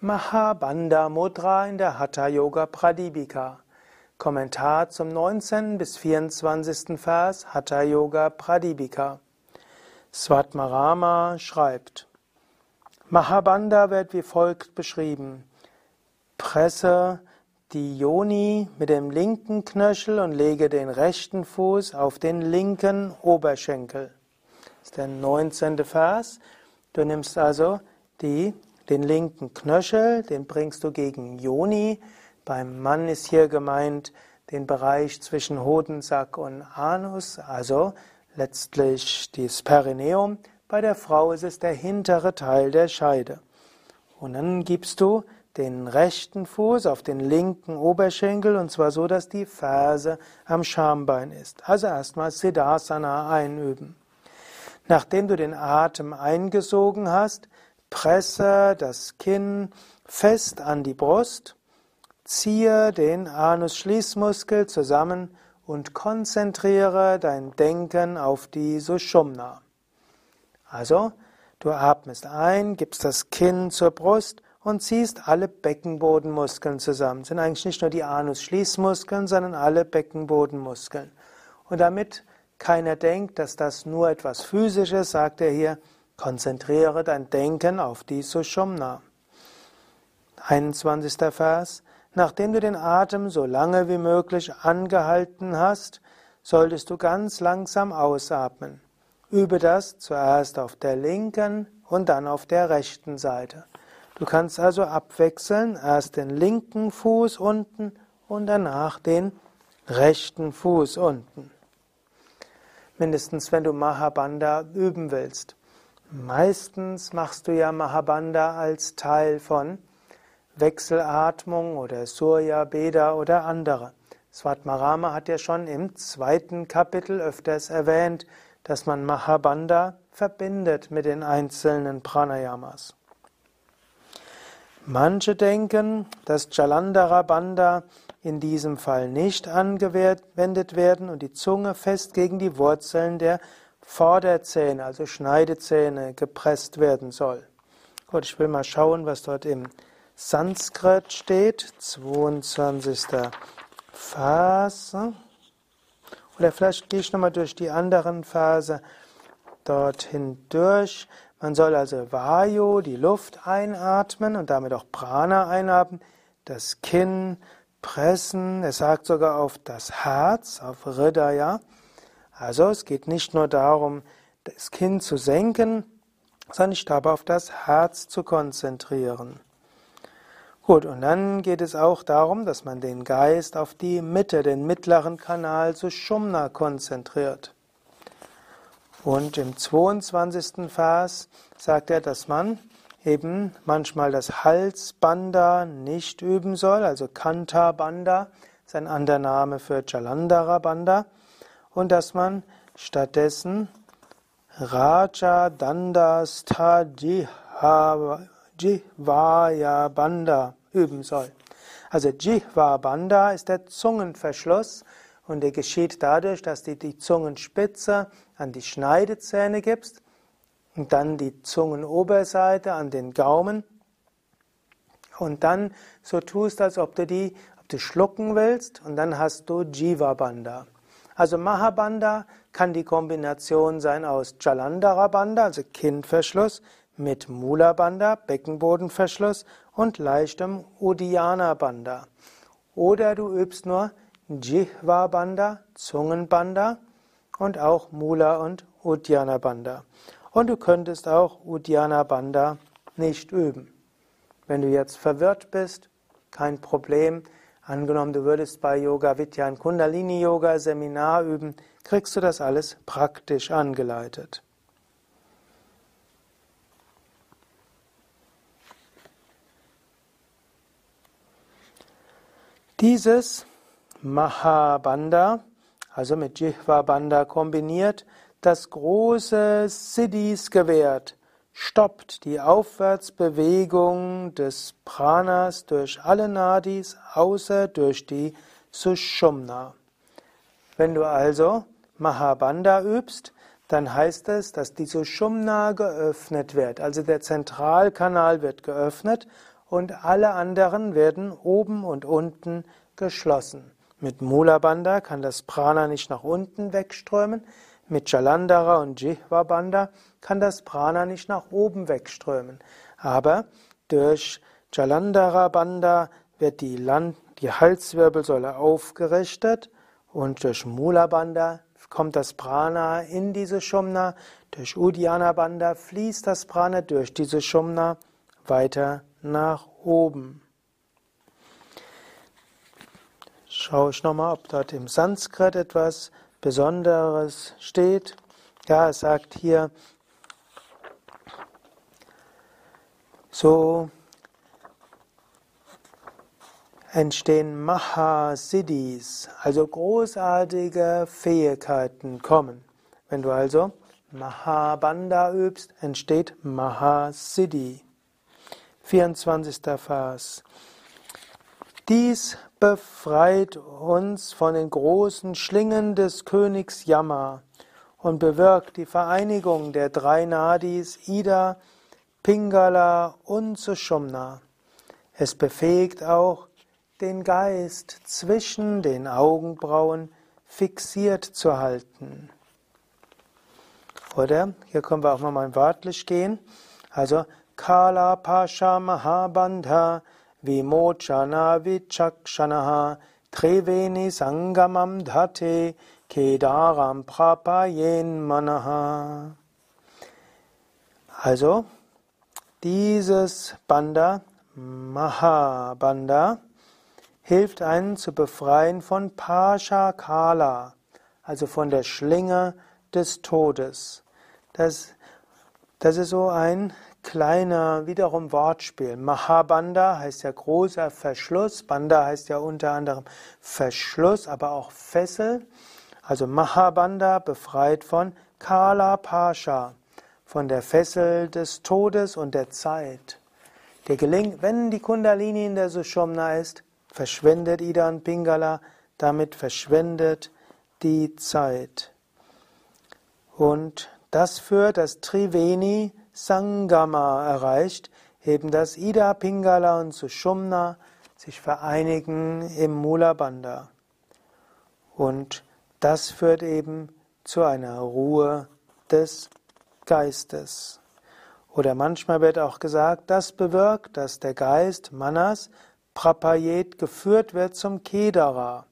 Mahabandha Mudra in der Hatha Yoga Pradipika. Kommentar zum 19. bis 24. Vers Hatha Yoga Pradipika. Svatmarama schreibt: Mahabandha wird wie folgt beschrieben: Presse die Yoni mit dem linken Knöchel und lege den rechten Fuß auf den linken Oberschenkel. Das ist der 19. Vers. Du nimmst also die den linken Knöchel, den bringst du gegen Joni. Beim Mann ist hier gemeint den Bereich zwischen Hodensack und Anus, also letztlich das Perineum. Bei der Frau ist es der hintere Teil der Scheide. Und dann gibst du den rechten Fuß auf den linken Oberschenkel und zwar so, dass die Ferse am Schambein ist. Also erstmal Siddhasana einüben. Nachdem du den Atem eingesogen hast, Presse das Kinn fest an die Brust, ziehe den Anus-Schließmuskel zusammen und konzentriere dein Denken auf die Sushumna. Also, du atmest ein, gibst das Kinn zur Brust und ziehst alle Beckenbodenmuskeln zusammen. Das sind eigentlich nicht nur die Anus-Schließmuskeln, sondern alle Beckenbodenmuskeln. Und damit keiner denkt, dass das nur etwas Physisches, sagt er hier, Konzentriere dein Denken auf die Sushumna. 21. Vers. Nachdem du den Atem so lange wie möglich angehalten hast, solltest du ganz langsam ausatmen. Übe das zuerst auf der linken und dann auf der rechten Seite. Du kannst also abwechseln, erst den linken Fuß unten und danach den rechten Fuß unten. Mindestens wenn du Mahabandha üben willst. Meistens machst du ja Mahabandha als Teil von Wechselatmung oder Surya Beda oder andere. Svatmarama hat ja schon im zweiten Kapitel öfters erwähnt, dass man Mahabandha verbindet mit den einzelnen Pranayamas. Manche denken, dass Jalandhara Bandha in diesem Fall nicht angewendet werden und die Zunge fest gegen die Wurzeln der Vorderzähne, also Schneidezähne, gepresst werden soll. Gut, ich will mal schauen, was dort im Sanskrit steht. 22. Vers. Oder vielleicht gehe ich nochmal durch die anderen Verse dorthin durch. Man soll also Vayu, die Luft einatmen und damit auch Prana einatmen, das Kinn pressen. Es sagt sogar auf das Herz, auf Hridaya. Also es geht nicht nur darum, das Kinn zu senken, sondern sich dabei auf das Herz zu konzentrieren. Gut, und dann geht es auch darum, dass man den Geist auf die Mitte, den mittleren Kanal zu Shumna konzentriert. Und im 22. Vers sagt er, dass man eben manchmal das Halsbanda nicht üben soll, also Kanta Banda ist ein anderer Name für Jalandhara Banda und dass man stattdessen Raja Dandasta Jivaya Banda üben soll. Also Jihva Banda ist der Zungenverschluss und der geschieht dadurch, dass du die Zungenspitze an die Schneidezähne gibst und dann die Zungenoberseite an den Gaumen und dann so tust, als ob du die, ob du schlucken willst und dann hast du Jiva Banda. Also Mahabandha kann die Kombination sein aus Jalandhara Bandha, also Kindverschluss, mit Mula Bandha, Beckenbodenverschluss und leichtem Uddiyana Bandha. Oder du übst nur Jihva Bandha, Zungenbandha und auch Mula und Uddiyana Bandha. Und du könntest auch Uddiyana Bandha nicht üben. Wenn du jetzt verwirrt bist, kein Problem. Angenommen, du würdest bei Yoga Vidya ein Kundalini Yoga Seminar üben, kriegst du das alles praktisch angeleitet. Dieses Mahabandha, also mit Jihva Bandha kombiniert, das große Siddhis gewährt, stoppt die Aufwärtsbewegung des Pranas durch alle Nadis, außer durch die Sushumna. Wenn du also Mahabandha übst, dann heißt es, dass die Sushumna geöffnet wird. Also der Zentralkanal wird geöffnet und alle anderen werden oben und unten geschlossen. Mit Mula Bandha kann das Prana nicht nach unten wegströmen, mit Jalandhara und Jihva Bandha kann das Prana nicht nach oben wegströmen. Aber durch Jalandhara Bandha wird die, Land die Halswirbelsäule aufgerichtet und durch Mula Bandha kommt das Prana in diese Shumna, durch Uddiyana Bandha fließt das Prana durch diese Shumna weiter nach oben. Schaue ich nochmal, ob dort im Sanskrit etwas Besonderes steht. Ja, es sagt hier, so entstehen Mahasiddhis, also großartige Fähigkeiten kommen. Wenn du also Mahabandha übst, entsteht Mahasiddhi. 24. Vers. Dies befreit uns von den großen Schlingen des Königs Yama und bewirkt die Vereinigung der drei Nadis Ida, Pingala und Sushumna. Es befähigt auch den Geist zwischen den Augenbrauen fixiert zu halten. Oder, hier können wir auch nochmal wörtlich gehen, also Kala Pasha Mahabandha Vimochana Vichakshanaha Triveni Sangamam Dhate Kedaram Prapayen Manaha. Also, dieses Banda, Mahabanda, hilft einen zu befreien von Pasha Kala, also von der Schlinge des Todes. Das, das ist so ein kleiner wiederum Wortspiel. Mahabanda heißt ja großer Verschluss. Banda heißt ja unter anderem Verschluss, aber auch Fessel. Also Mahabanda befreit von Kala Pasha, von der Fessel des Todes und der Zeit. Der gelingt, wenn die Kundalini in der Sushumna ist, verschwendet Ida und Pingala, damit verschwendet die Zeit. Und das führt das Triveni Sangama erreicht, eben dass Ida, Pingala und Sushumna sich vereinigen im Mula Bandha. Und das führt eben zu einer Ruhe des Geistes. Oder manchmal wird auch gesagt, das bewirkt, dass der Geist Manas Prapayet geführt wird zum Kedara.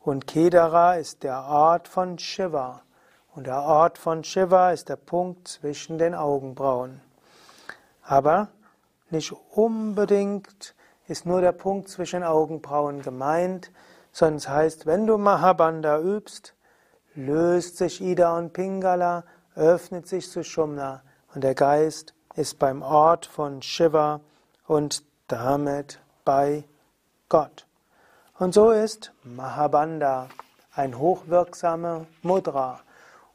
Und Kedara ist der Ort von Shiva. Und der Ort von Shiva ist der Punkt zwischen den Augenbrauen. Aber nicht unbedingt ist nur der Punkt zwischen Augenbrauen gemeint, sondern es heißt, wenn du Mahabandha übst, löst sich Ida und Pingala, öffnet sich Sushumna und der Geist ist beim Ort von Shiva und damit bei Gott. Und so ist Mahabandha ein hochwirksamer Mudra.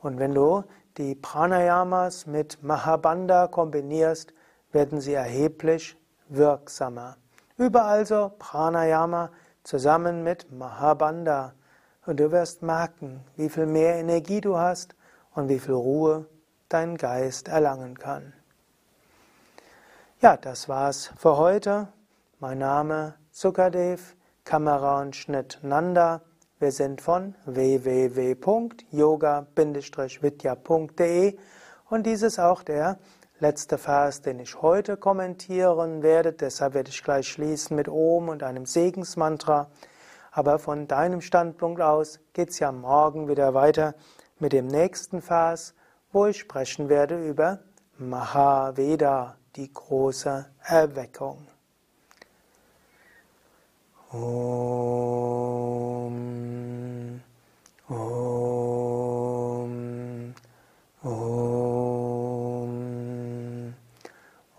Und wenn du die Pranayamas mit Mahabandha kombinierst, werden sie erheblich wirksamer. Überall also Pranayama zusammen mit Mahabandha. Und du wirst merken, wie viel mehr Energie du hast und wie viel Ruhe dein Geist erlangen kann. Ja, das war's für heute. Mein Name Sukadev, Kamera und Schnitt Nanda. Wir sind von www.yoga-vidya.de und dies ist auch der letzte Vers, den ich heute kommentieren werde. Deshalb werde ich gleich schließen mit Om und einem Segensmantra. Aber von deinem Standpunkt aus geht es ja morgen wieder weiter mit dem nächsten Vers, wo ich sprechen werde über Mahaveda, die große Erweckung. ॐ ॐ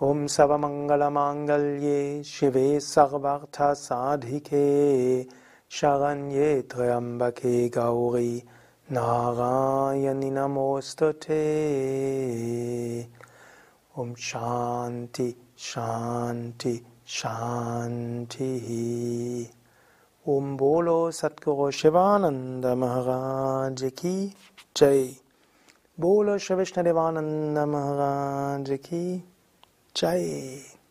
ॐ। सर्वमङ्गलमाङ्गल्ये शिवे सर्वार्थसाधिके शरण्ये त्र्यम्बके गौरी नारायणि नमोऽस्तु ते ॐ शान्ति शान्ति। Shanti Shanti. Om Bolo Satguru Shivananda Maharaj Ki Jai. Bolo Shri Vishnu Devananda Maharaj Ki Jai.